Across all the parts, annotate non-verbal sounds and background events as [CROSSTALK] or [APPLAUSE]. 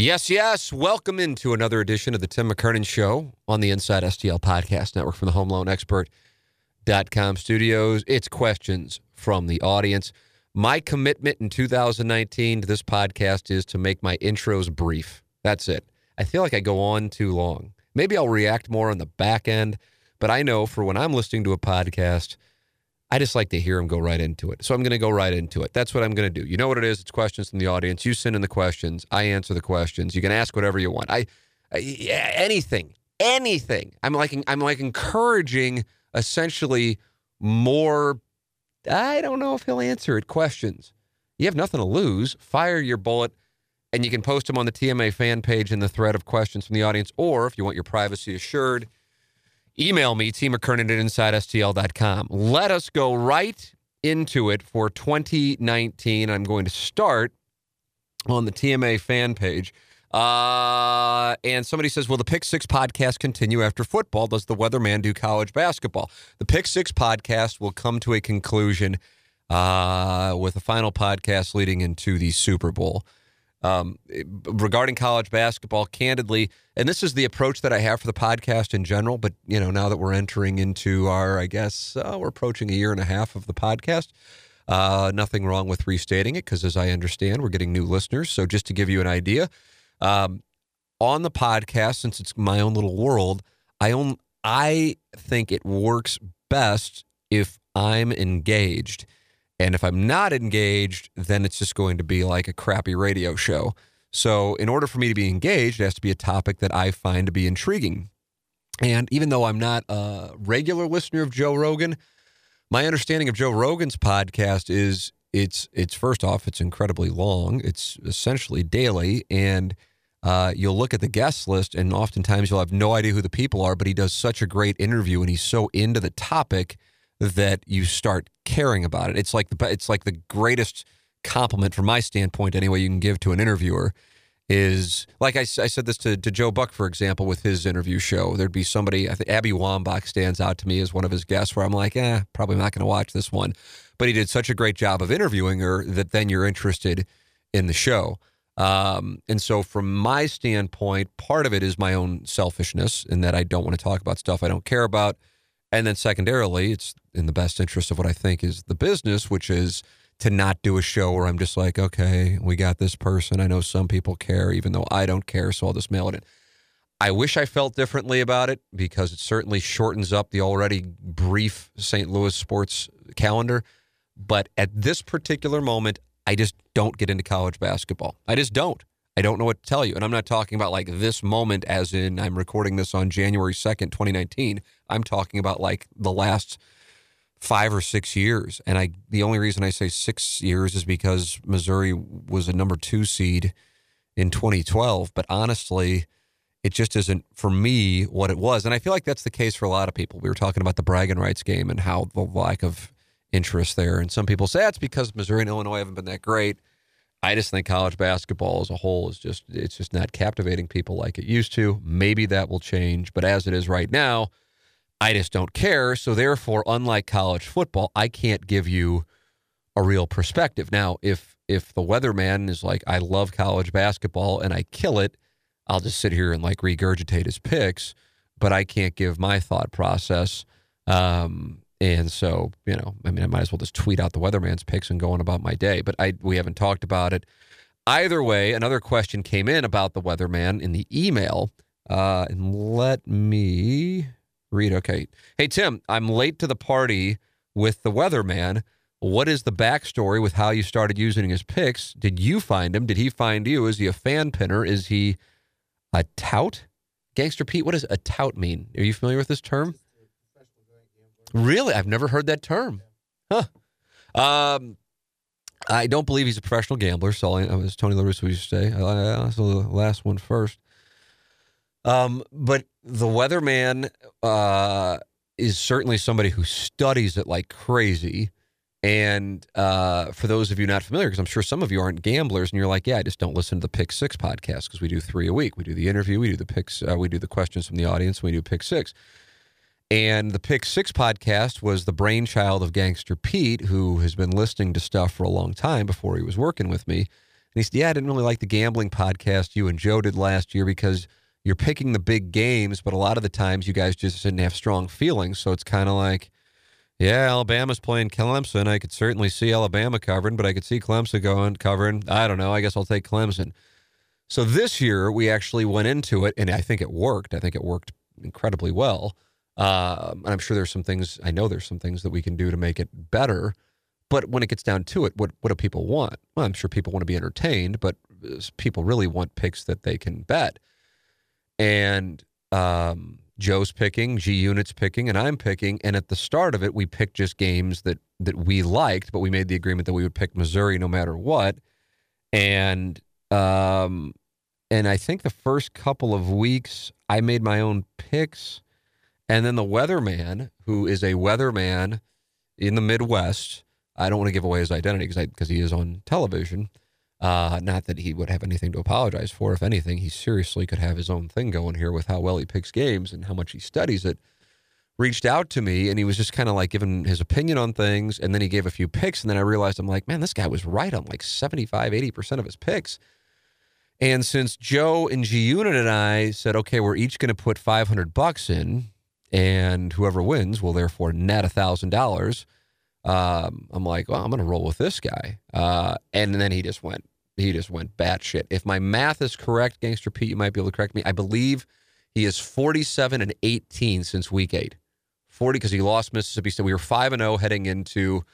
Yes, yes. Welcome into another edition of the Tim McKernan Show on the Inside STL Podcast Network from the Home Loan studios. It's questions from the audience. My commitment in 2019 to this podcast is to make my intros brief. That's it. I feel like I go on too long. Maybe I'll react more on the back end, but I know for when I'm listening to a podcast, I just like to hear him go right into it. So I'm going to go right into it. That's what I'm going to do. You know what it is? It's questions from the audience. You send in the questions. I answer the questions. You can ask whatever you want. I, I yeah, anything, anything. I'm like I'm like encouraging essentially more. I don't know if he'll answer it. Questions. You have nothing to lose. Fire your bullet, and you can post them on the TMA fan page in the thread of questions from the audience. Or if you want your privacy assured email me, T. McKernan at InsideSTL.com. Let us go right into it for 2019. I'm going to start on the TMA fan page. Uh, and somebody says, Will the Pick Six podcast continue after football? Does the weatherman do college basketball? The Pick Six podcast will come to a conclusion uh, with a final podcast leading into the Super Bowl. Um, regarding college basketball, candidly, and this is the approach that I have for the podcast in general. But you know, now that we're entering into our, I guess uh, we're approaching a year and a half of the podcast. Uh, nothing wrong with restating it because, as I understand, we're getting new listeners. So, just to give you an idea, um, on the podcast, since it's my own little world, I own. I think it works best if I'm engaged. And if I'm not engaged, then it's just going to be like a crappy radio show. So, in order for me to be engaged, it has to be a topic that I find to be intriguing. And even though I'm not a regular listener of Joe Rogan, my understanding of Joe Rogan's podcast is it's it's first off it's incredibly long. It's essentially daily, and uh, you'll look at the guest list, and oftentimes you'll have no idea who the people are. But he does such a great interview, and he's so into the topic that you start caring about it. It's like the it's like the greatest compliment from my standpoint, anyway, you can give to an interviewer is like I, I said this to, to Joe Buck, for example, with his interview show. There'd be somebody, I think Abby Wambach stands out to me as one of his guests where I'm like, eh, probably not going to watch this one. But he did such a great job of interviewing her that then you're interested in the show. Um, and so, from my standpoint, part of it is my own selfishness in that I don't want to talk about stuff I don't care about. And then secondarily, it's in the best interest of what I think is the business, which is to not do a show where I'm just like, okay, we got this person. I know some people care, even though I don't care, so I'll just mail it in. I wish I felt differently about it because it certainly shortens up the already brief St. Louis sports calendar. But at this particular moment, I just don't get into college basketball. I just don't. I don't know what to tell you. And I'm not talking about like this moment, as in I'm recording this on January 2nd, 2019. I'm talking about like the last five or six years. And I, the only reason I say six years is because Missouri was a number two seed in 2012. But honestly, it just isn't for me what it was. And I feel like that's the case for a lot of people. We were talking about the bragging rights game and how the lack of interest there. And some people say that's because Missouri and Illinois haven't been that great. I just think college basketball as a whole is just it's just not captivating people like it used to. Maybe that will change, but as it is right now, I just don't care. So therefore, unlike college football, I can't give you a real perspective. Now, if if the weatherman is like, I love college basketball and I kill it, I'll just sit here and like regurgitate his picks, but I can't give my thought process. Um, and so, you know, I mean, I might as well just tweet out the weatherman's picks and go on about my day. But I we haven't talked about it. Either way, another question came in about the weatherman in the email. Uh, and let me read. Okay. Hey, Tim, I'm late to the party with the weatherman. What is the backstory with how you started using his picks? Did you find him? Did he find you? Is he a fan pinner? Is he a tout? Gangster Pete, what does a tout mean? Are you familiar with this term? Really? I've never heard that term. Huh. Um, I don't believe he's a professional gambler. So I, as Tony La Russa used to say, I, so the last one first. Um, but the weatherman uh, is certainly somebody who studies it like crazy. And uh, for those of you not familiar, because I'm sure some of you aren't gamblers, and you're like, yeah, I just don't listen to the Pick Six podcast because we do three a week. We do the interview, we do the picks, uh, we do the questions from the audience, we do Pick Six. And the Pick Six podcast was the brainchild of Gangster Pete, who has been listening to stuff for a long time before he was working with me. And he said, Yeah, I didn't really like the gambling podcast you and Joe did last year because you're picking the big games, but a lot of the times you guys just didn't have strong feelings. So it's kind of like, yeah, Alabama's playing Clemson. I could certainly see Alabama covering, but I could see Clemson going covering. I don't know. I guess I'll take Clemson. So this year we actually went into it, and I think it worked. I think it worked incredibly well. Uh, and I'm sure there's some things. I know there's some things that we can do to make it better. But when it gets down to it, what what do people want? Well, I'm sure people want to be entertained, but uh, people really want picks that they can bet. And um, Joe's picking, G Unit's picking, and I'm picking. And at the start of it, we picked just games that that we liked, but we made the agreement that we would pick Missouri no matter what. And um, and I think the first couple of weeks, I made my own picks, and then the weatherman, who is a weatherman in the Midwest, I don't want to give away his identity because he is on television. Uh, not that he would have anything to apologize for. If anything, he seriously could have his own thing going here with how well he picks games and how much he studies it. Reached out to me and he was just kind of like giving his opinion on things. And then he gave a few picks. And then I realized I'm like, man, this guy was right on like 75, 80% of his picks. And since Joe and G Unit and I said, okay, we're each going to put 500 bucks in, and whoever wins will therefore net a thousand dollars. Um, I'm like, well, I'm to roll with this guy. Uh, and then he just went he just went batshit. If my math is correct, Gangster Pete, you might be able to correct me. I believe he is 47 and 18 since week eight. 40 because he lost Mississippi State. We were 5 and 0 heading into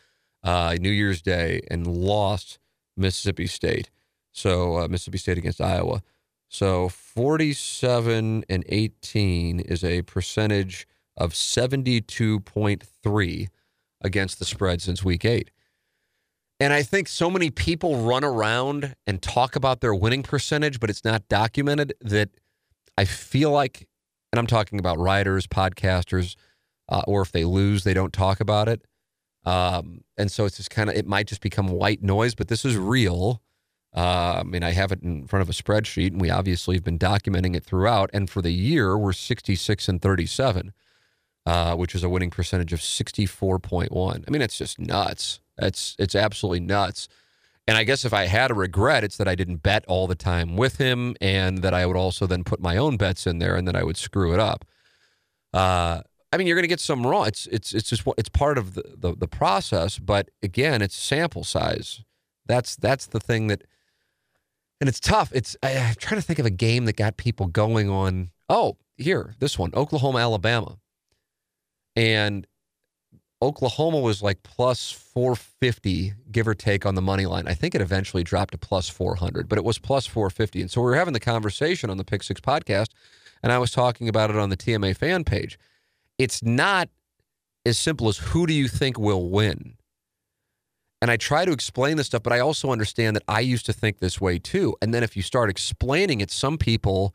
uh, New Year's Day and lost Mississippi State. So uh, Mississippi State against Iowa. So 47 and 18 is a percentage of 72.3 against the spread since week eight. And I think so many people run around and talk about their winning percentage, but it's not documented that I feel like, and I'm talking about writers, podcasters, uh, or if they lose, they don't talk about it. Um, and so it's just kind of, it might just become white noise, but this is real. Uh, I mean, I have it in front of a spreadsheet, and we obviously have been documenting it throughout. And for the year, we're 66 and 37, uh, which is a winning percentage of 64.1. I mean, it's just nuts. It's it's absolutely nuts. And I guess if I had a regret, it's that I didn't bet all the time with him, and that I would also then put my own bets in there, and then I would screw it up. Uh, I mean, you're going to get some wrong. It's it's it's just it's part of the, the the process. But again, it's sample size. That's that's the thing that, and it's tough. It's I, I'm trying to think of a game that got people going on. Oh, here, this one, Oklahoma, Alabama, and Oklahoma was like plus 450, give or take, on the money line. I think it eventually dropped to plus 400, but it was plus 450. And so we were having the conversation on the Pick Six podcast, and I was talking about it on the TMA fan page. It's not as simple as who do you think will win? And I try to explain this stuff, but I also understand that I used to think this way too. And then if you start explaining it, some people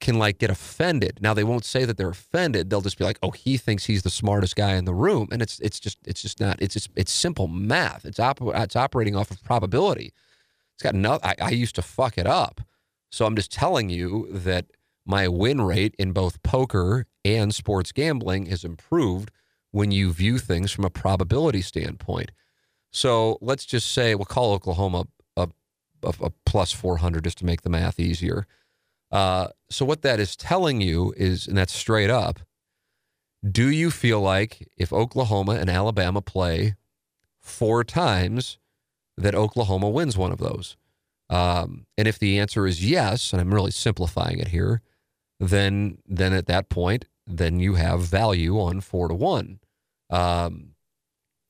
can like get offended. Now they won't say that they're offended. They'll just be like, "Oh, he thinks he's the smartest guy in the room," and it's it's just it's just not. It's just it's simple math. It's op- it's operating off of probability. It's got no. I, I used to fuck it up, so I'm just telling you that my win rate in both poker and sports gambling has improved when you view things from a probability standpoint. So let's just say we'll call Oklahoma a, a, a plus 400 just to make the math easier. Uh, so what that is telling you is, and that's straight up, do you feel like if Oklahoma and Alabama play four times, that Oklahoma wins one of those? Um, and if the answer is yes, and I'm really simplifying it here, then then at that point, then you have value on four to one. Um,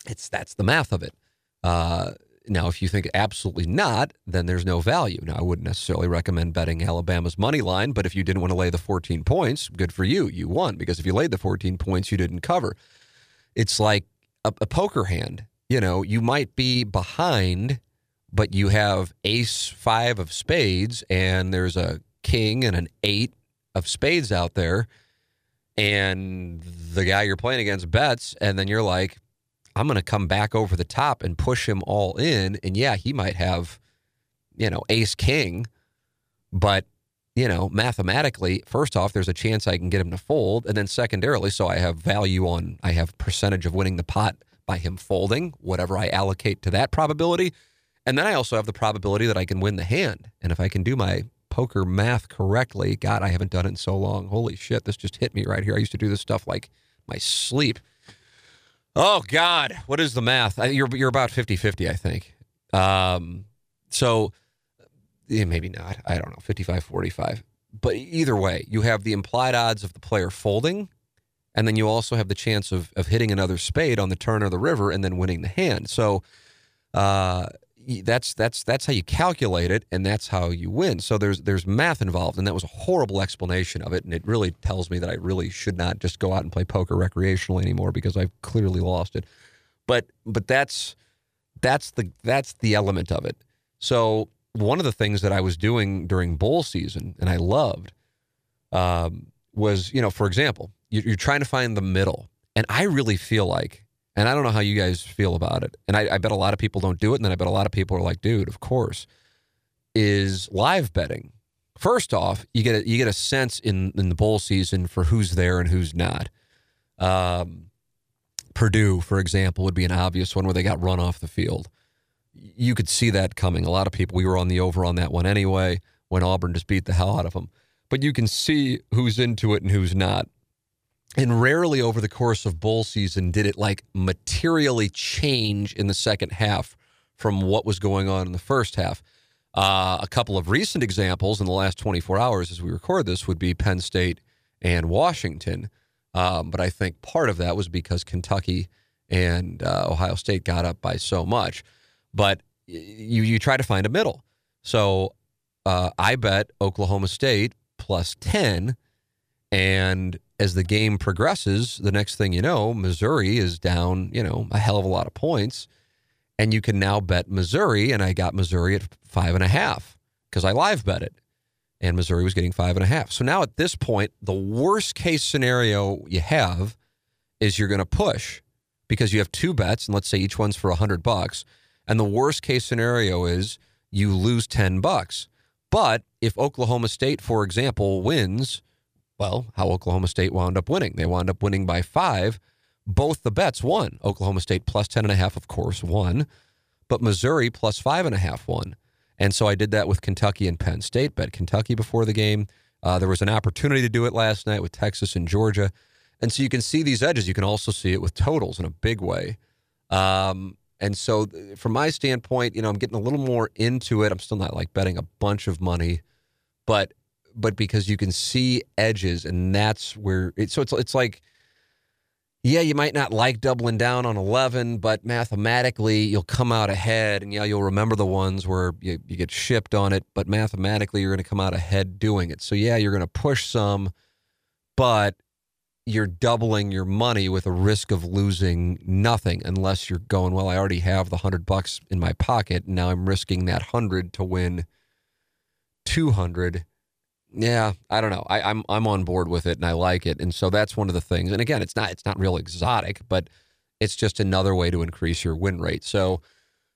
it's that's the math of it. Uh, now, if you think absolutely not, then there's no value. Now, I wouldn't necessarily recommend betting Alabama's money line, but if you didn't want to lay the 14 points, good for you. You won because if you laid the 14 points, you didn't cover. It's like a, a poker hand. You know, you might be behind but you have ace five of spades, and there's a king and an eight of spades out there, and the guy you're playing against bets, and then you're like, I'm going to come back over the top and push him all in. And yeah, he might have, you know, ace king, but, you know, mathematically, first off, there's a chance I can get him to fold. And then secondarily, so I have value on, I have percentage of winning the pot by him folding, whatever I allocate to that probability. And then I also have the probability that I can win the hand. And if I can do my poker math correctly, God, I haven't done it in so long. Holy shit, this just hit me right here. I used to do this stuff like my sleep. Oh God, what is the math? You're you're about 50-50, I think. Um, so yeah, maybe not. I don't know, 55-45. But either way, you have the implied odds of the player folding, and then you also have the chance of of hitting another spade on the turn or the river and then winning the hand. So uh, that's that's that's how you calculate it and that's how you win. So there's there's math involved and that was a horrible explanation of it and it really tells me that I really should not just go out and play poker recreationally anymore because I've clearly lost it. But but that's that's the that's the element of it. So one of the things that I was doing during bowl season and I loved um, was you know for example you're trying to find the middle and I really feel like and I don't know how you guys feel about it. And I, I bet a lot of people don't do it. And then I bet a lot of people are like, dude, of course, is live betting. First off, you get a, you get a sense in, in the bowl season for who's there and who's not. Um, Purdue, for example, would be an obvious one where they got run off the field. You could see that coming. A lot of people, we were on the over on that one anyway when Auburn just beat the hell out of them. But you can see who's into it and who's not. And rarely over the course of bowl season did it like materially change in the second half from what was going on in the first half. Uh, a couple of recent examples in the last 24 hours as we record this would be Penn State and Washington. Um, but I think part of that was because Kentucky and uh, Ohio State got up by so much. But you you try to find a middle. So uh, I bet Oklahoma State plus 10 and as the game progresses, the next thing you know, Missouri is down, you know, a hell of a lot of points. And you can now bet Missouri. And I got Missouri at five and a half because I live bet it. And Missouri was getting five and a half. So now at this point, the worst case scenario you have is you're going to push because you have two bets, and let's say each one's for a hundred bucks. And the worst case scenario is you lose 10 bucks. But if Oklahoma State, for example, wins, well, how Oklahoma State wound up winning. They wound up winning by five. Both the bets won. Oklahoma State plus 10.5, of course, won, but Missouri plus five and a half won. And so I did that with Kentucky and Penn State, bet Kentucky before the game. Uh, there was an opportunity to do it last night with Texas and Georgia. And so you can see these edges. You can also see it with totals in a big way. Um, and so, from my standpoint, you know, I'm getting a little more into it. I'm still not like betting a bunch of money, but but because you can see edges, and that's where it, so it's it's like. Yeah, you might not like doubling down on 11, but mathematically you'll come out ahead. And yeah, you'll remember the ones where you, you get shipped on it, but mathematically you're going to come out ahead doing it. So yeah, you're going to push some, but you're doubling your money with a risk of losing nothing unless you're going, well, I already have the 100 bucks in my pocket. And now I'm risking that 100 to win 200 yeah, I don't know. I, am I'm, I'm on board with it and I like it, and so that's one of the things. And again, it's not it's not real exotic, but it's just another way to increase your win rate. So,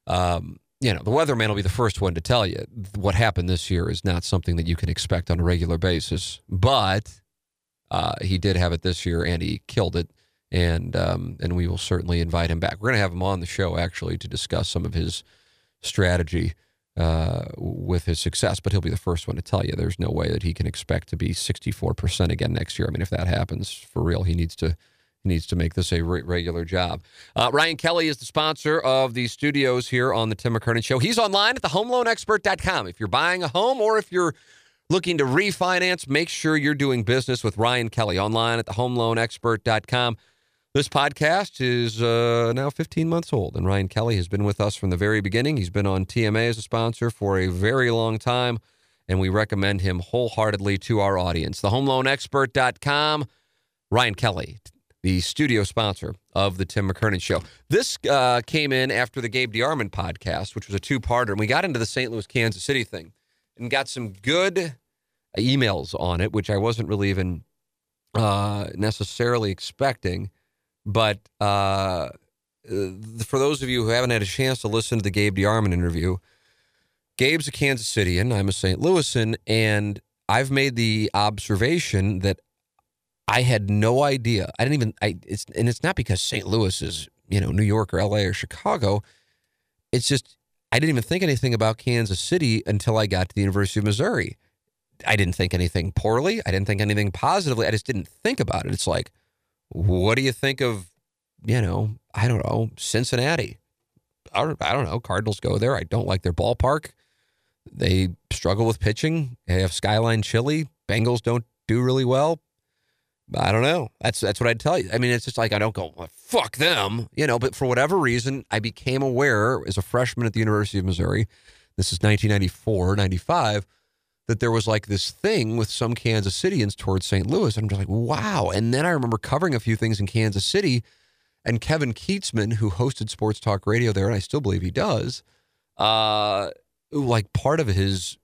um, you know, the weatherman will be the first one to tell you what happened this year is not something that you can expect on a regular basis. But uh, he did have it this year, and he killed it. And um, and we will certainly invite him back. We're going to have him on the show actually to discuss some of his strategy uh, with his success, but he'll be the first one to tell you there's no way that he can expect to be 64% again next year. I mean, if that happens for real, he needs to he needs to make this a re- regular job. Uh, Ryan Kelly is the sponsor of the studios here on the Tim McKernan Show. He's online at thehomeloanexpert.com. If you're buying a home or if you're looking to refinance, make sure you're doing business with Ryan Kelly online at thehomeloanexpert.com. This podcast is uh, now 15 months old, and Ryan Kelly has been with us from the very beginning. He's been on TMA as a sponsor for a very long time, and we recommend him wholeheartedly to our audience. TheHomeLoanExpert.com. Ryan Kelly, the studio sponsor of the Tim McKernan Show. This uh, came in after the Gabe DeArmond podcast, which was a two-parter, and we got into the St. Louis Kansas City thing and got some good emails on it, which I wasn't really even uh, necessarily expecting. But uh, for those of you who haven't had a chance to listen to the Gabe DeArmond interview, Gabe's a Kansas Cityan, I'm a St. Louisan, and I've made the observation that I had no idea. I didn't even. I it's and it's not because St. Louis is you know New York or L.A. or Chicago. It's just I didn't even think anything about Kansas City until I got to the University of Missouri. I didn't think anything poorly. I didn't think anything positively. I just didn't think about it. It's like, what do you think of, you know, I don't know, Cincinnati? I don't, I don't know. Cardinals go there. I don't like their ballpark. They struggle with pitching. They have Skyline Chili. Bengals don't do really well. I don't know. That's that's what I'd tell you. I mean, it's just like I don't go well, fuck them, you know. But for whatever reason, I became aware as a freshman at the University of Missouri. This is 1994, 95 that there was like this thing with some Kansas Cityans towards St. Louis. And I'm just like, wow. And then I remember covering a few things in Kansas City, and Kevin Kietzman, who hosted Sports Talk Radio there, and I still believe he does, uh, like part of his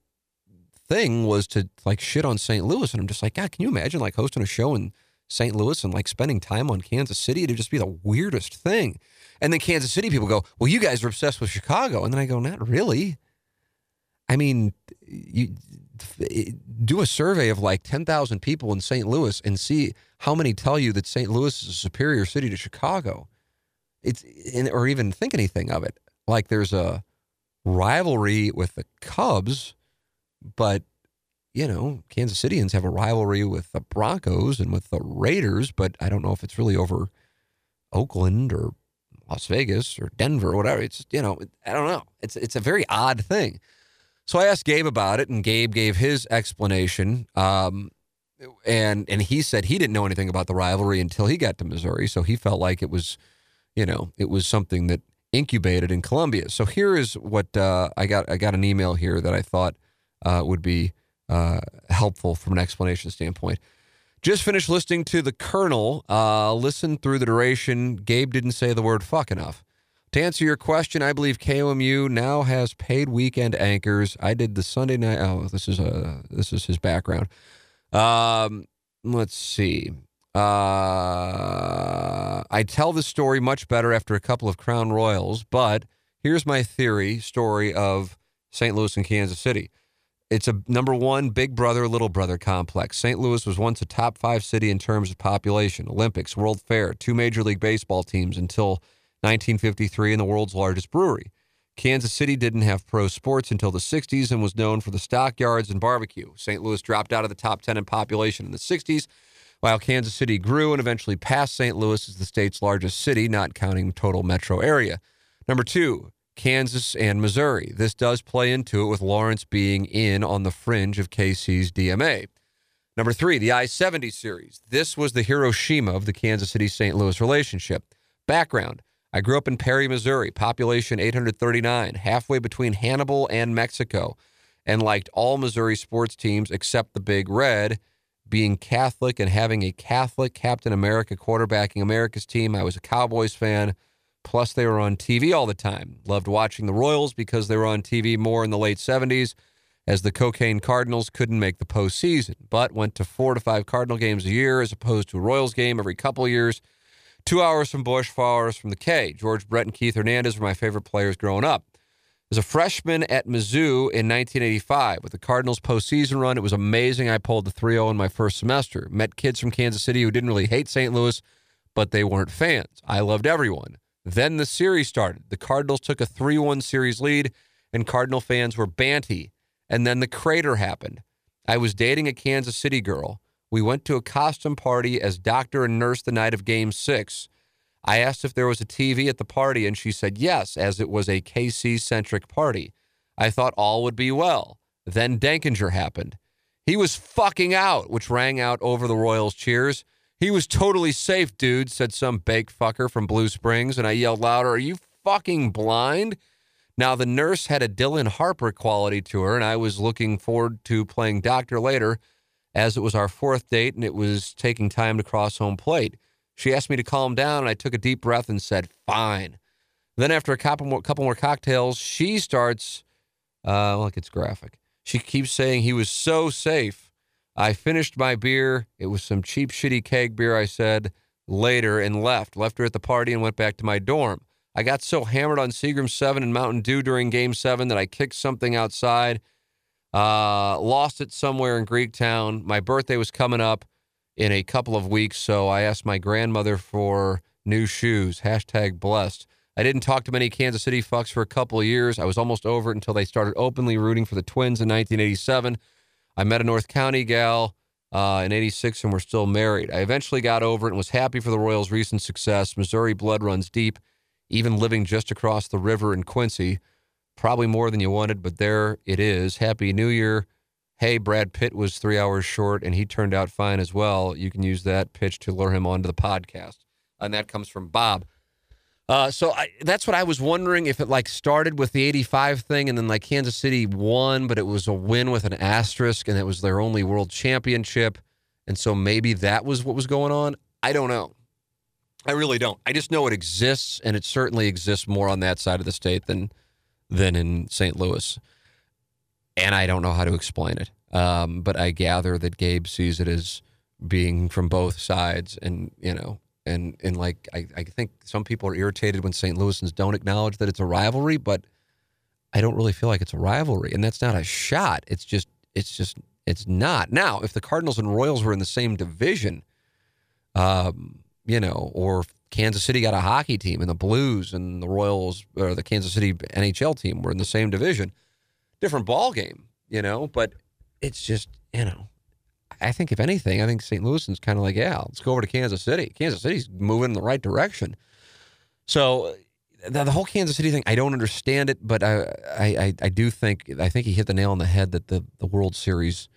thing was to like shit on St. Louis. And I'm just like, God, can you imagine like hosting a show in St. Louis and like spending time on Kansas City? It'd just be the weirdest thing. And then Kansas City people go, well, you guys are obsessed with Chicago. And then I go, not really. I mean, you do a survey of like 10,000 people in St. Louis and see how many tell you that St. Louis is a superior city to Chicago. It's or even think anything of it. Like there's a rivalry with the Cubs, but you know, Kansas Cityans have a rivalry with the Broncos and with the Raiders, but I don't know if it's really over Oakland or Las Vegas or Denver or whatever. It's you know, I don't know. It's it's a very odd thing. So I asked Gabe about it, and Gabe gave his explanation. Um, and and he said he didn't know anything about the rivalry until he got to Missouri, so he felt like it was, you know, it was something that incubated in Columbia. So here is what uh, I got. I got an email here that I thought uh, would be uh, helpful from an explanation standpoint. Just finished listening to the Colonel. Uh, listen through the duration. Gabe didn't say the word fuck enough. To answer your question, I believe KOMU now has paid weekend anchors. I did the Sunday night. Oh, this is a this is his background. Um, let's see. Uh, I tell the story much better after a couple of Crown Royals, but here's my theory story of St. Louis and Kansas City. It's a number one big brother, little brother complex. St. Louis was once a top five city in terms of population, Olympics, World Fair, two Major League Baseball teams until 1953 and the world's largest brewery. Kansas City didn't have pro sports until the 60s and was known for the stockyards and barbecue. St. Louis dropped out of the top 10 in population in the 60s, while Kansas City grew and eventually passed St. Louis as the state's largest city, not counting total metro area. Number two, Kansas and Missouri. This does play into it with Lawrence being in on the fringe of KC's DMA. Number three, the I 70 series. This was the Hiroshima of the Kansas City St. Louis relationship. Background I grew up in Perry, Missouri, population 839, halfway between Hannibal and Mexico, and liked all Missouri sports teams except the Big Red. Being Catholic and having a Catholic Captain America quarterbacking America's team, I was a Cowboys fan. Plus, they were on TV all the time. Loved watching the Royals because they were on TV more in the late 70s, as the Cocaine Cardinals couldn't make the postseason, but went to four to five Cardinal games a year as opposed to a Royals game every couple years Two hours from Busch, four hours from the K. George Brett and Keith Hernandez were my favorite players growing up. As a freshman at Mizzou in 1985 with the Cardinals postseason run, it was amazing. I pulled the 3 0 in my first semester. Met kids from Kansas City who didn't really hate St. Louis, but they weren't fans. I loved everyone. Then the series started. The Cardinals took a 3 1 series lead, and Cardinal fans were banty. And then the crater happened. I was dating a Kansas City girl. We went to a costume party as doctor and nurse the night of game six. I asked if there was a TV at the party, and she said yes, as it was a KC centric party. I thought all would be well. Then Denkinger happened. He was fucking out, which rang out over the Royals' cheers. He was totally safe, dude, said some bake fucker from Blue Springs, and I yelled louder, Are you fucking blind? Now, the nurse had a Dylan Harper quality to her, and I was looking forward to playing doctor later as it was our fourth date and it was taking time to cross home plate. She asked me to calm down, and I took a deep breath and said, Fine. Then, after a couple more, couple more cocktails, she starts, uh, look, it's graphic. She keeps saying he was so safe. I finished my beer. It was some cheap, shitty keg beer, I said later, and left. Left her at the party and went back to my dorm. I got so hammered on Seagram 7 and Mountain Dew during game seven that I kicked something outside, uh, lost it somewhere in Greektown. My birthday was coming up in a couple of weeks, so I asked my grandmother for new shoes. Hashtag blessed. I didn't talk to many Kansas City fucks for a couple of years. I was almost over it until they started openly rooting for the Twins in 1987. I met a North County gal uh, in 86 and we're still married. I eventually got over it and was happy for the Royals' recent success. Missouri blood runs deep, even living just across the river in Quincy. Probably more than you wanted, but there it is. Happy New Year. Hey, Brad Pitt was three hours short and he turned out fine as well. You can use that pitch to lure him onto the podcast. And that comes from Bob. Uh, so I, that's what I was wondering if it like started with the 85 thing and then like Kansas City won, but it was a win with an asterisk and it was their only world championship. And so maybe that was what was going on. I don't know. I really don't. I just know it exists and it certainly exists more on that side of the state than than in St. Louis. And I don't know how to explain it. Um, but I gather that Gabe sees it as being from both sides and, you know, and and like I, I think some people are irritated when St. Louisans don't acknowledge that it's a rivalry, but I don't really feel like it's a rivalry, and that's not a shot. It's just it's just it's not. Now, if the Cardinals and Royals were in the same division, um, you know, or Kansas City got a hockey team and the Blues and the Royals or the Kansas City NHL team were in the same division, different ball game, you know. But it's just you know I think if anything, I think St. Louis is kind of like, yeah, let's go over to Kansas City. Kansas City's moving in the right direction. So the, the whole Kansas City thing, I don't understand it, but I, I, I do think I think he hit the nail on the head that the the World Series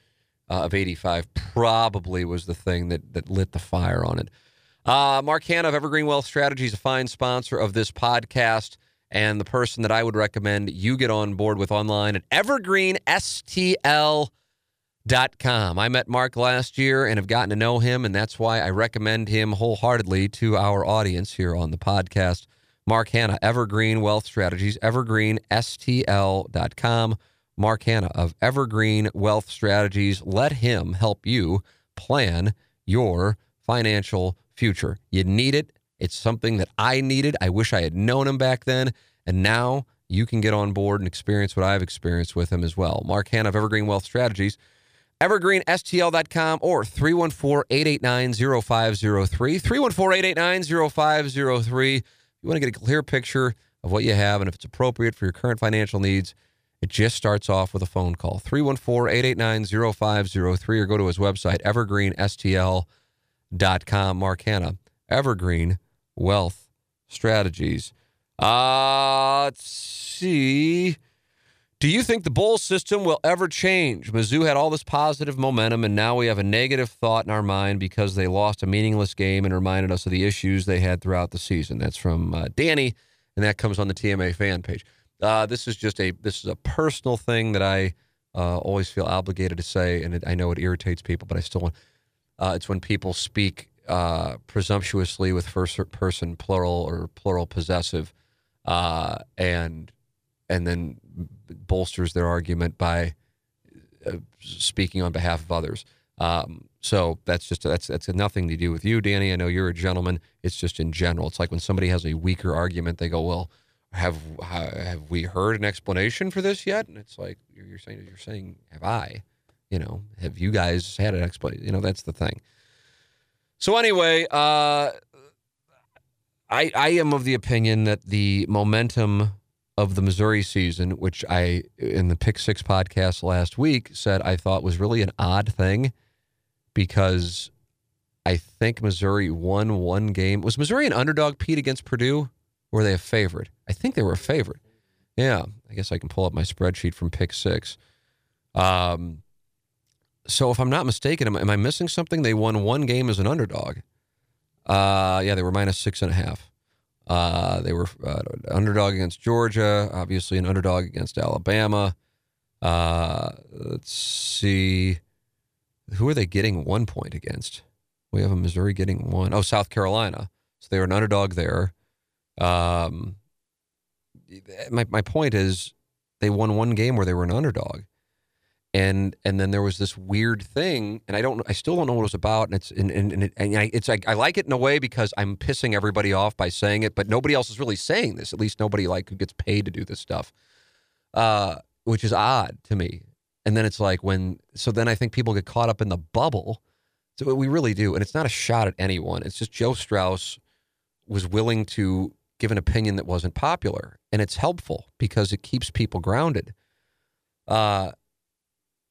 uh, of '85 probably was the thing that that lit the fire on it. Uh, Mark Hanna of Evergreen Wealth Strategies, a fine sponsor of this podcast, and the person that I would recommend you get on board with online at Evergreen STL com. I met Mark last year and have gotten to know him, and that's why I recommend him wholeheartedly to our audience here on the podcast. Mark Hanna, Evergreen Wealth Strategies, evergreenstl.com. Mark Hanna of Evergreen Wealth Strategies. Let him help you plan your financial future. You need it. It's something that I needed. I wish I had known him back then. And now you can get on board and experience what I've experienced with him as well. Mark Hanna of Evergreen Wealth Strategies evergreenstl.com or 314-889-0503 314-889-0503 you want to get a clear picture of what you have and if it's appropriate for your current financial needs it just starts off with a phone call 314-889-0503 or go to his website evergreenstl.com mark hanna evergreen wealth strategies uh let's see do you think the bowl system will ever change? Mizzou had all this positive momentum, and now we have a negative thought in our mind because they lost a meaningless game and reminded us of the issues they had throughout the season. That's from uh, Danny, and that comes on the TMA fan page. Uh, this is just a this is a personal thing that I uh, always feel obligated to say, and it, I know it irritates people, but I still want. Uh, it's when people speak uh, presumptuously with first person plural or plural possessive, uh, and and then bolsters their argument by uh, speaking on behalf of others. Um, so that's just that's that's nothing to do with you, Danny. I know you're a gentleman. It's just in general. It's like when somebody has a weaker argument, they go, "Well, have have we heard an explanation for this yet?" And it's like you're saying you're saying, "Have I?" You know, have you guys had an explanation? You know, that's the thing. So anyway, uh, I I am of the opinion that the momentum of the Missouri season, which I, in the Pick Six podcast last week, said I thought was really an odd thing because I think Missouri won one game. Was Missouri an underdog, Pete, against Purdue? Or were they a favorite? I think they were a favorite. Yeah, I guess I can pull up my spreadsheet from Pick Six. Um, so if I'm not mistaken, am, am I missing something? They won one game as an underdog. Uh, yeah, they were minus six and a half. Uh, they were uh, underdog against Georgia, obviously an underdog against Alabama. Uh, let's see, who are they getting one point against? We have a Missouri getting one. Oh, South Carolina. So they were an underdog there. Um, my my point is, they won one game where they were an underdog, and and then there was this weird thing, and I don't, I still don't know what it was about, and it's and and, and, it, and I, it's like I like it in a way because I'm pissing everybody off by saying it, but nobody else is really saying this. At least nobody like who gets paid to do this stuff, uh, which is odd to me. And then it's like when, so then I think people get caught up in the bubble. So we really do, and it's not a shot at anyone. It's just Joe Strauss was willing to give an opinion that wasn't popular, and it's helpful because it keeps people grounded. Uh,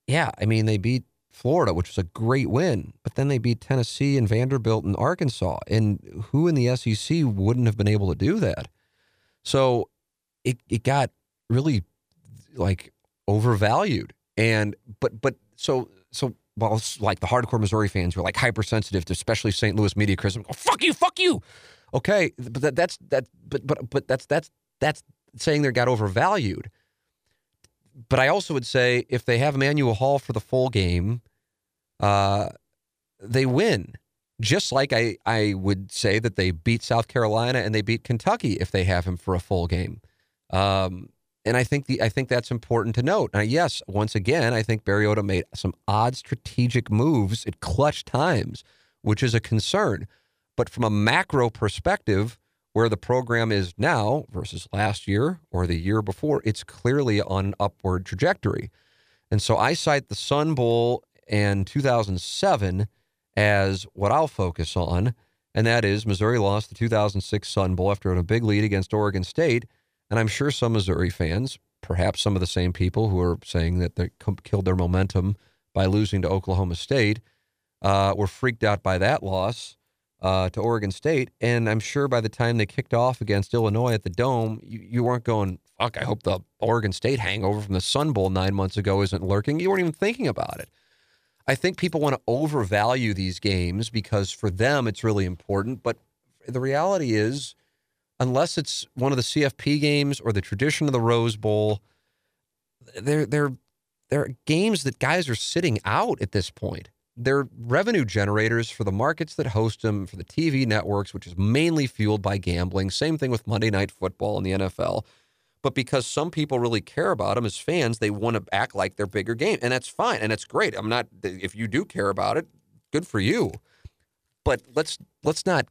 yeah, I mean they beat Florida, which was a great win, but then they beat Tennessee and Vanderbilt and Arkansas, and who in the SEC wouldn't have been able to do that? So it it got really like overvalued, and but but so so well, like the hardcore Missouri fans were like hypersensitive to especially St. Louis media criticism. Oh, fuck you, fuck you. Okay, but that, that's that. But but but that's that's that's saying they got overvalued. But I also would say if they have Emmanuel Hall for the full game, uh, they win. Just like I, I would say that they beat South Carolina and they beat Kentucky if they have him for a full game. Um, and I think the I think that's important to note. Now, yes, once again, I think Barry Odom made some odd strategic moves at clutch times, which is a concern. But from a macro perspective, where the program is now versus last year or the year before, it's clearly on an upward trajectory. And so I cite the Sun Bowl and 2007 as what I'll focus on, and that is Missouri lost the 2006 Sun Bowl after a big lead against Oregon State. And I'm sure some Missouri fans, perhaps some of the same people who are saying that they killed their momentum by losing to Oklahoma State, uh, were freaked out by that loss uh, to Oregon State. And I'm sure by the time they kicked off against Illinois at the Dome, you, you weren't going, fuck, I hope the Oregon State hangover from the Sun Bowl nine months ago isn't lurking. You weren't even thinking about it. I think people want to overvalue these games because for them it's really important. But the reality is, unless it's one of the CFP games or the tradition of the Rose Bowl, they're they're they're games that guys are sitting out at this point. They're revenue generators for the markets that host them, for the TV networks, which is mainly fueled by gambling. Same thing with Monday Night Football and the NFL. But because some people really care about them as fans, they want to act like they're bigger game, and that's fine and that's great. I'm not. If you do care about it, good for you. But let's let's not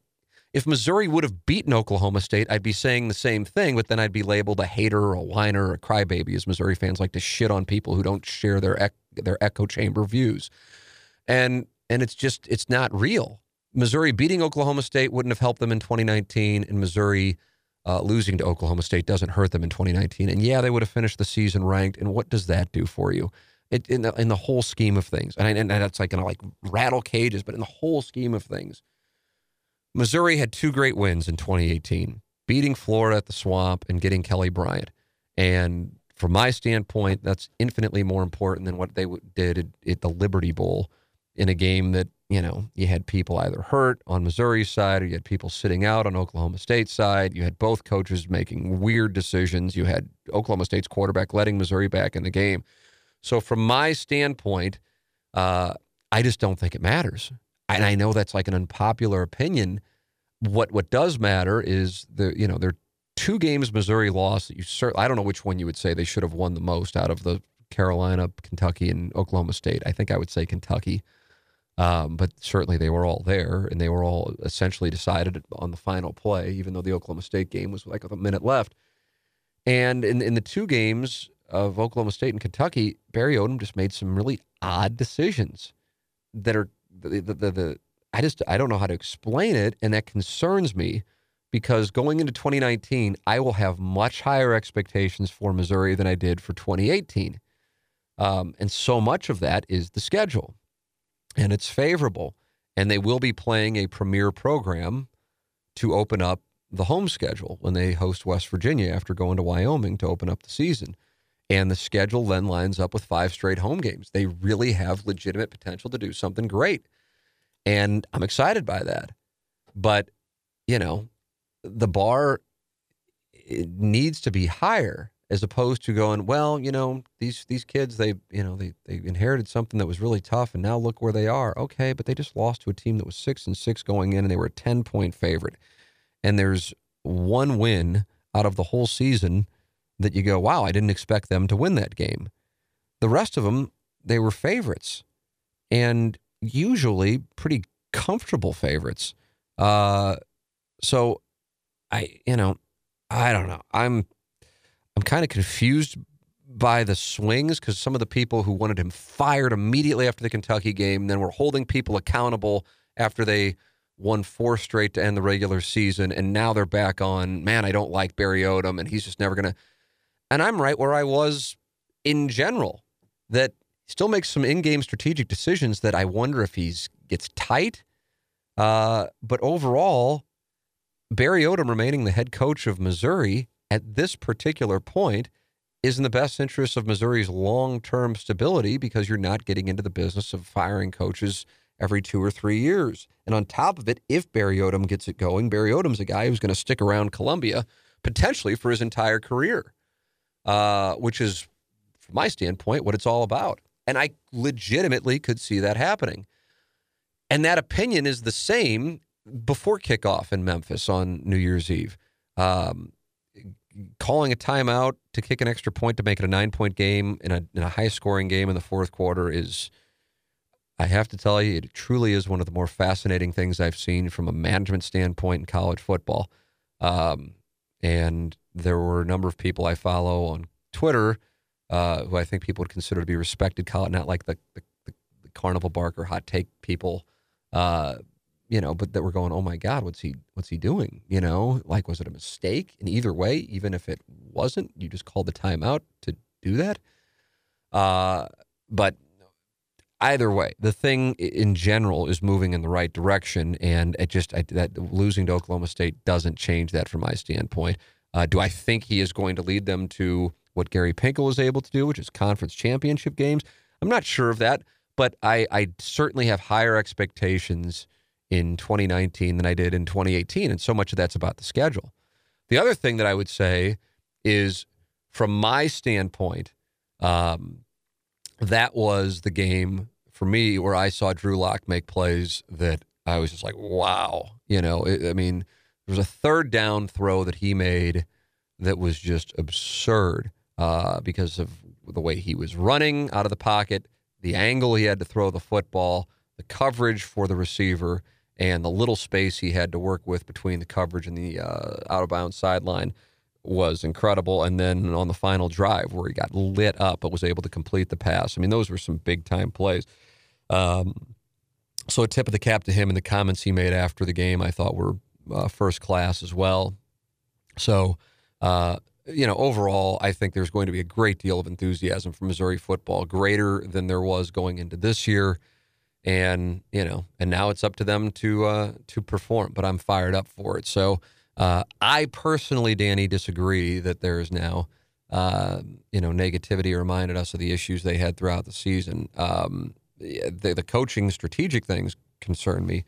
if Missouri would have beaten Oklahoma State, I'd be saying the same thing, but then I'd be labeled a hater or a whiner or a crybaby, as Missouri fans like to shit on people who don't share their their echo chamber views. And and it's just it's not real. Missouri beating Oklahoma State wouldn't have helped them in 2019, and Missouri uh, losing to Oklahoma State doesn't hurt them in 2019. And yeah, they would have finished the season ranked. And what does that do for you? It, in the in the whole scheme of things, and, and that's like gonna like rattle cages, but in the whole scheme of things, Missouri had two great wins in 2018, beating Florida at the swamp and getting Kelly Bryant. And from my standpoint, that's infinitely more important than what they did at, at the Liberty Bowl in a game that, you know, you had people either hurt on Missouri's side or you had people sitting out on Oklahoma State's side. You had both coaches making weird decisions. You had Oklahoma State's quarterback letting Missouri back in the game. So, from my standpoint, uh, I just don't think it matters and I know that's like an unpopular opinion. What what does matter is the you know there are two games Missouri lost that you certainly I don't know which one you would say they should have won the most out of the Carolina, Kentucky, and Oklahoma State. I think I would say Kentucky, um, but certainly they were all there and they were all essentially decided on the final play, even though the Oklahoma State game was like a minute left. And in in the two games of Oklahoma State and Kentucky, Barry Odom just made some really odd decisions that are the, the, the, the I just I don't know how to explain it, and that concerns me because going into 2019, I will have much higher expectations for Missouri than I did for 2018, um, and so much of that is the schedule, and it's favorable, and they will be playing a premier program to open up the home schedule when they host West Virginia after going to Wyoming to open up the season. And the schedule then lines up with five straight home games. They really have legitimate potential to do something great. And I'm excited by that. But, you know, the bar needs to be higher. As opposed to going, well, you know, these these kids they you know they they inherited something that was really tough, and now look where they are. Okay, but they just lost to a team that was six and six going in, and they were a ten point favorite. And there's one win out of the whole season that you go, wow, I didn't expect them to win that game. The rest of them, they were favorites, and usually pretty comfortable favorites. Uh, so I, you know, I don't know. I'm I'm kind of confused by the swings because some of the people who wanted him fired immediately after the Kentucky game, then were holding people accountable after they won four straight to end the regular season, and now they're back on. Man, I don't like Barry Odom, and he's just never gonna. And I'm right where I was in general. That still makes some in-game strategic decisions that I wonder if he's gets tight. Uh, but overall, Barry Odom remaining the head coach of Missouri at this particular point is in the best interest of Missouri's long term stability because you're not getting into the business of firing coaches every two or three years. And on top of it, if Barry Odom gets it going, Barry Odom's a guy who's going to stick around Columbia potentially for his entire career, uh, which is, from my standpoint, what it's all about. And I legitimately could see that happening. And that opinion is the same before kickoff in Memphis on New Year's Eve. Um, calling a timeout to kick an extra point to make it a nine point game in a, in a high scoring game in the fourth quarter is, I have to tell you, it truly is one of the more fascinating things I've seen from a management standpoint in college football. Um, and there were a number of people I follow on Twitter uh, who I think people would consider to be respected not like the, the, the, the carnival barker hot take people. Uh, you know, but that we're going, oh my God, what's he what's he doing? You know, like was it a mistake? And either way, even if it wasn't, you just called the timeout to do that. Uh, but either way, the thing in general is moving in the right direction, and it just I, that losing to Oklahoma State doesn't change that from my standpoint. Uh, do I think he is going to lead them to what Gary Pinkel was able to do, which is conference championship games? I'm not sure of that, but I, I certainly have higher expectations in 2019 than I did in 2018. And so much of that's about the schedule. The other thing that I would say is, from my standpoint, um, that was the game for me where I saw Drew Lock make plays that I was just like, wow. You know, it, I mean, there was a third down throw that he made that was just absurd uh, because of the way he was running out of the pocket, the angle he had to throw the football, the coverage for the receiver and the little space he had to work with between the coverage and the uh, out of bounds sideline was incredible. And then on the final drive where he got lit up but was able to complete the pass. I mean, those were some big time plays. Um, so a tip of the cap to him and the comments he made after the game I thought were uh, first class as well. So, uh, you know, overall, I think there's going to be a great deal of enthusiasm for Missouri football, greater than there was going into this year and you know, and now it's up to them to uh, to perform. But I'm fired up for it. So uh, I personally, Danny, disagree that there is now uh, you know negativity reminded us of the issues they had throughout the season. Um, the, the coaching strategic things concern me,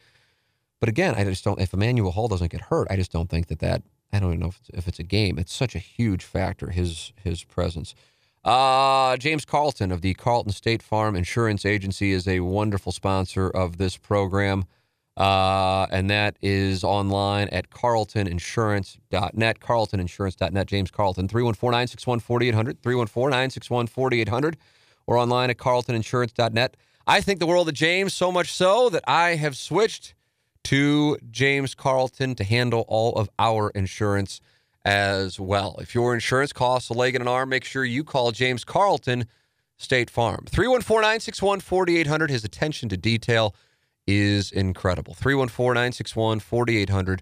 but again, I just don't. If Emmanuel Hall doesn't get hurt, I just don't think that that. I don't even know if it's, if it's a game. It's such a huge factor his his presence. Uh, James Carlton of the Carlton State Farm Insurance Agency is a wonderful sponsor of this program. Uh, and that is online at carltoninsurance.net. Carltoninsurance.net. James Carlton, 314 961 4800. 314 961 4800. Or online at carltoninsurance.net. I think the world of James so much so that I have switched to James Carlton to handle all of our insurance as well. If your insurance costs a leg and an arm, make sure you call James Carlton State Farm. 314 961 4800. His attention to detail is incredible. 314 961 4800.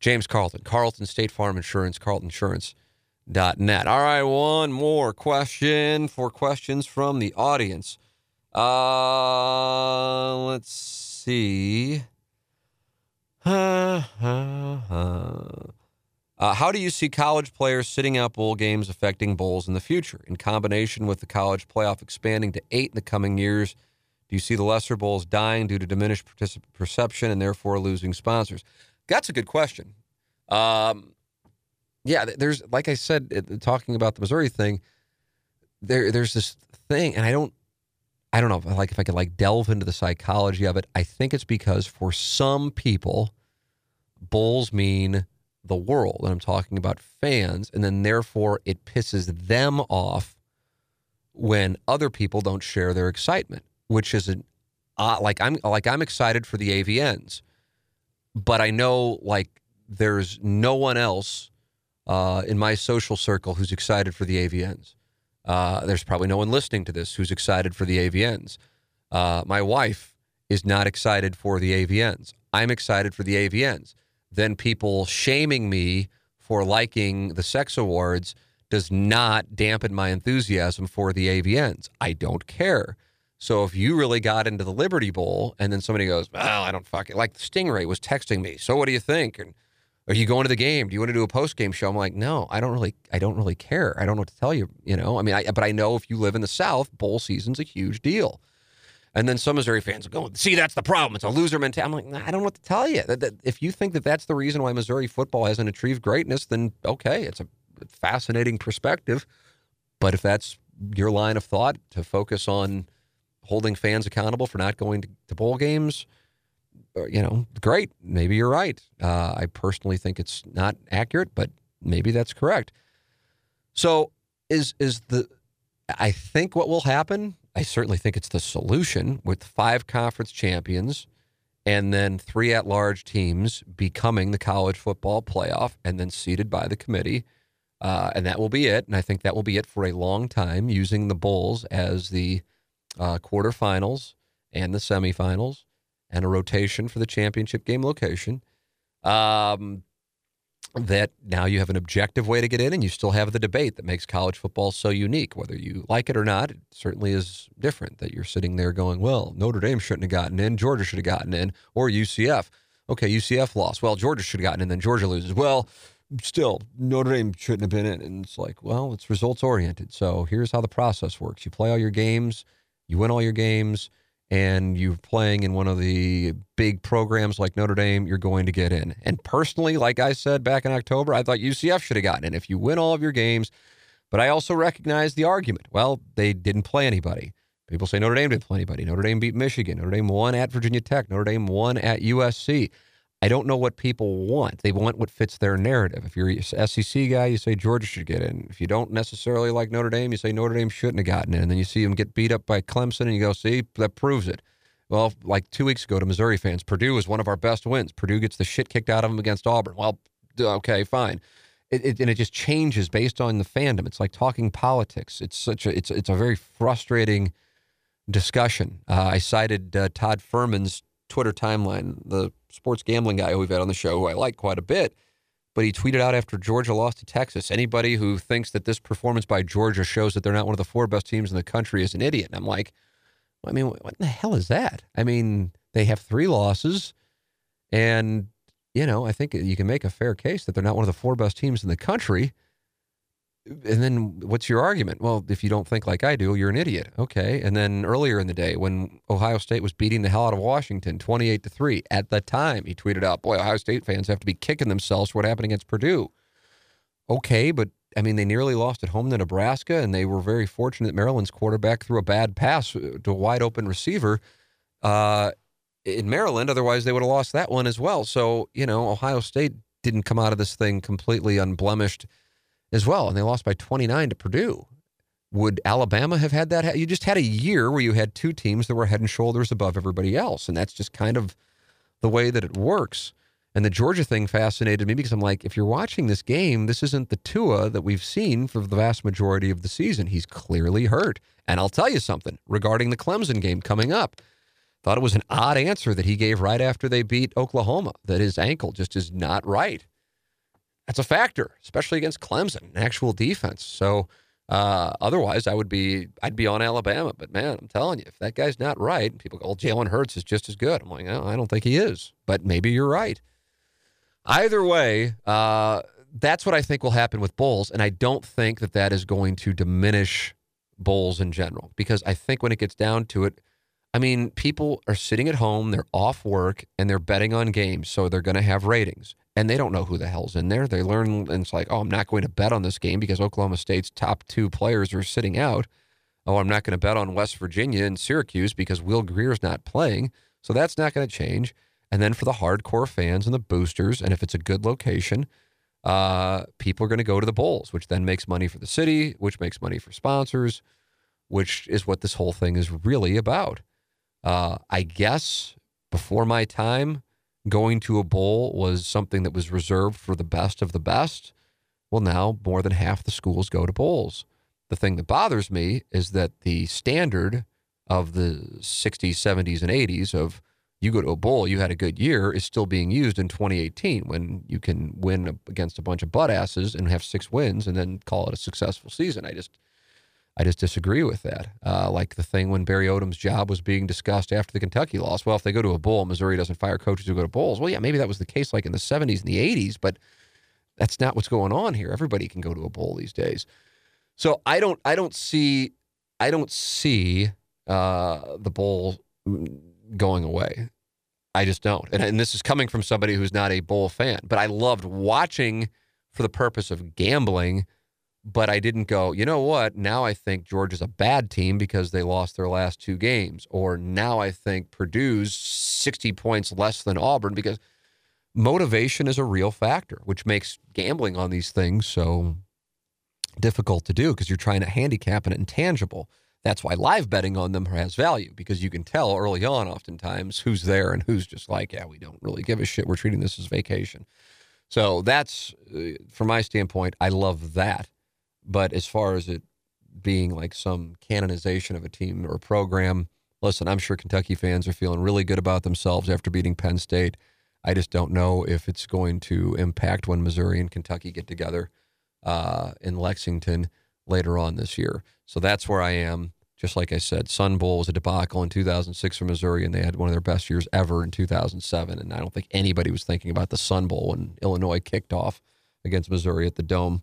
James Carlton, Carlton State Farm Insurance, carltoninsurance.net. All right, one more question for questions from the audience. Uh, let's see. [LAUGHS] Uh, how do you see college players sitting out bowl games affecting bowls in the future? In combination with the college playoff expanding to eight in the coming years, do you see the lesser bowls dying due to diminished particip- perception and therefore losing sponsors? That's a good question. Um, yeah, there's like I said, talking about the Missouri thing. There, there's this thing, and I don't, I don't know, like if I could like delve into the psychology of it. I think it's because for some people, bowls mean the world, and I'm talking about fans, and then therefore it pisses them off when other people don't share their excitement, which is an uh, like I'm like I'm excited for the AVNs, but I know like there's no one else uh, in my social circle who's excited for the AVNs. Uh, there's probably no one listening to this who's excited for the AVNs. Uh, my wife is not excited for the AVNs. I'm excited for the AVNs. Then people shaming me for liking the sex awards does not dampen my enthusiasm for the AVNs. I don't care. So if you really got into the Liberty Bowl and then somebody goes, well, I don't fucking like Stingray was texting me. So what do you think? And are you going to the game? Do you want to do a post game show? I'm like, no, I don't really, I don't really care. I don't know what to tell you. You know, I mean, I, but I know if you live in the South, bowl season's a huge deal. And then some Missouri fans are going, see, that's the problem. It's a loser mentality. I'm like, nah, I don't know what to tell you. That, that, if you think that that's the reason why Missouri football hasn't achieved greatness, then okay, it's a fascinating perspective. But if that's your line of thought to focus on holding fans accountable for not going to, to bowl games, uh, you know, great. Maybe you're right. Uh, I personally think it's not accurate, but maybe that's correct. So is is the I think what will happen, I certainly think it's the solution with five conference champions and then three at large teams becoming the college football playoff and then seated by the committee. Uh, and that will be it. And I think that will be it for a long time, using the Bulls as the uh, quarterfinals and the semifinals and a rotation for the championship game location. Um, that now you have an objective way to get in, and you still have the debate that makes college football so unique. Whether you like it or not, it certainly is different. That you're sitting there going, "Well, Notre Dame shouldn't have gotten in, Georgia should have gotten in, or UCF." Okay, UCF lost. Well, Georgia should have gotten in, then Georgia loses. Well, still, Notre Dame shouldn't have been in. And it's like, well, it's results oriented. So here's how the process works: you play all your games you win all your games, and you're playing in one of the big programs like Notre Dame, you're going to get in. And personally, like I said back in October, I thought UCF should have gotten in if you win all of your games. But I also recognize the argument. Well, they didn't play anybody. People say Notre Dame didn't play anybody. Notre Dame beat Michigan. Notre Dame won at Virginia Tech. Notre Dame won at USC. I don't know what people want. They want what fits their narrative. If you're a SEC guy, you say Georgia should get in. If you don't necessarily like Notre Dame, you say Notre Dame shouldn't have gotten in. And then you see them get beat up by Clemson, and you go, see, that proves it. Well, like two weeks ago to Missouri fans, Purdue was one of our best wins. Purdue gets the shit kicked out of them against Auburn. Well, okay, fine. It, it, and it just changes based on the fandom. It's like talking politics. It's such a it's it's a very frustrating discussion. Uh, I cited uh, Todd Fuhrman's Twitter timeline, the sports gambling guy who we've had on the show, who I like quite a bit. But he tweeted out after Georgia lost to Texas anybody who thinks that this performance by Georgia shows that they're not one of the four best teams in the country is an idiot. And I'm like, I mean, what in the hell is that? I mean, they have three losses. And, you know, I think you can make a fair case that they're not one of the four best teams in the country and then what's your argument? Well, if you don't think like I do, you're an idiot. Okay. And then earlier in the day, when Ohio State was beating the hell out of Washington 28 to 3, at the time, he tweeted out, Boy, Ohio State fans have to be kicking themselves for what happened against Purdue. Okay, but I mean, they nearly lost at home to Nebraska, and they were very fortunate that Maryland's quarterback threw a bad pass to a wide open receiver uh, in Maryland. Otherwise, they would have lost that one as well. So, you know, Ohio State didn't come out of this thing completely unblemished as well, and they lost by 29 to Purdue. Would Alabama have had that? You just had a year where you had two teams that were head and shoulders above everybody else, and that's just kind of the way that it works. And the Georgia thing fascinated me because I'm like, if you're watching this game, this isn't the Tua that we've seen for the vast majority of the season. He's clearly hurt. And I'll tell you something regarding the Clemson game coming up. Thought it was an odd answer that he gave right after they beat Oklahoma, that his ankle just is not right that's a factor, especially against Clemson, an actual defense. So uh, otherwise, I would be I'd be on Alabama. But man, I'm telling you, if that guy's not right, people go, "Oh, Jalen Hurts is just as good." I'm like, I don't think he is, but maybe you're right. Either way, uh, that's what I think will happen with Bulls, and I don't think that that is going to diminish Bulls in general because I think when it gets down to it. I mean, people are sitting at home, they're off work, and they're betting on games, so they're going to have ratings. And they don't know who the hell's in there. They learn, and it's like, oh, I'm not going to bet on this game because Oklahoma State's top two players are sitting out. Oh, I'm not going to bet on West Virginia and Syracuse because Will Grier's not playing. So that's not going to change. And then for the hardcore fans and the boosters, and if it's a good location, uh, people are going to go to the bowls, which then makes money for the city, which makes money for sponsors, which is what this whole thing is really about. Uh, I guess before my time, going to a bowl was something that was reserved for the best of the best. Well, now more than half the schools go to bowls. The thing that bothers me is that the standard of the 60s, 70s, and 80s of you go to a bowl, you had a good year, is still being used in 2018 when you can win against a bunch of butt asses and have six wins and then call it a successful season. I just, I just disagree with that. Uh, like the thing when Barry Odom's job was being discussed after the Kentucky loss. Well, if they go to a bowl, Missouri doesn't fire coaches who go to bowls. Well, yeah, maybe that was the case like in the 70s and the 80s, but that's not what's going on here. Everybody can go to a bowl these days. So I don't, I don't see, I don't see uh, the bowl going away. I just don't. And, and this is coming from somebody who's not a bowl fan, but I loved watching for the purpose of gambling. But I didn't go, you know what? Now I think Georgia's a bad team because they lost their last two games. Or now I think Purdue's 60 points less than Auburn because motivation is a real factor, which makes gambling on these things so difficult to do because you're trying to handicap an intangible. That's why live betting on them has value because you can tell early on, oftentimes, who's there and who's just like, yeah, we don't really give a shit. We're treating this as vacation. So that's, uh, from my standpoint, I love that. But as far as it being like some canonization of a team or a program, listen, I'm sure Kentucky fans are feeling really good about themselves after beating Penn State. I just don't know if it's going to impact when Missouri and Kentucky get together uh, in Lexington later on this year. So that's where I am. Just like I said, Sun Bowl was a debacle in 2006 for Missouri, and they had one of their best years ever in 2007. And I don't think anybody was thinking about the Sun Bowl when Illinois kicked off against Missouri at the Dome,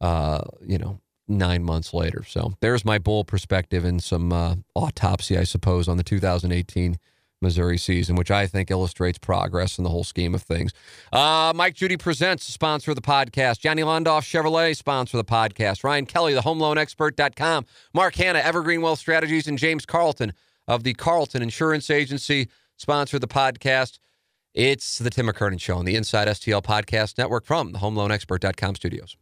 uh, you know, nine months later. So there's my bull perspective and some uh, autopsy, I suppose, on the 2018 Missouri season, which I think illustrates progress in the whole scheme of things. Uh, Mike Judy Presents, sponsor of the podcast. Johnny Londoff Chevrolet, sponsor of the podcast. Ryan Kelly, the homeloanexpert.com. Mark Hanna, Evergreen Wealth Strategies. And James Carlton of the Carlton Insurance Agency, sponsor of the podcast. It's the Tim McKernan Show on the Inside STL Podcast Network from the homeloanexpert.com studios.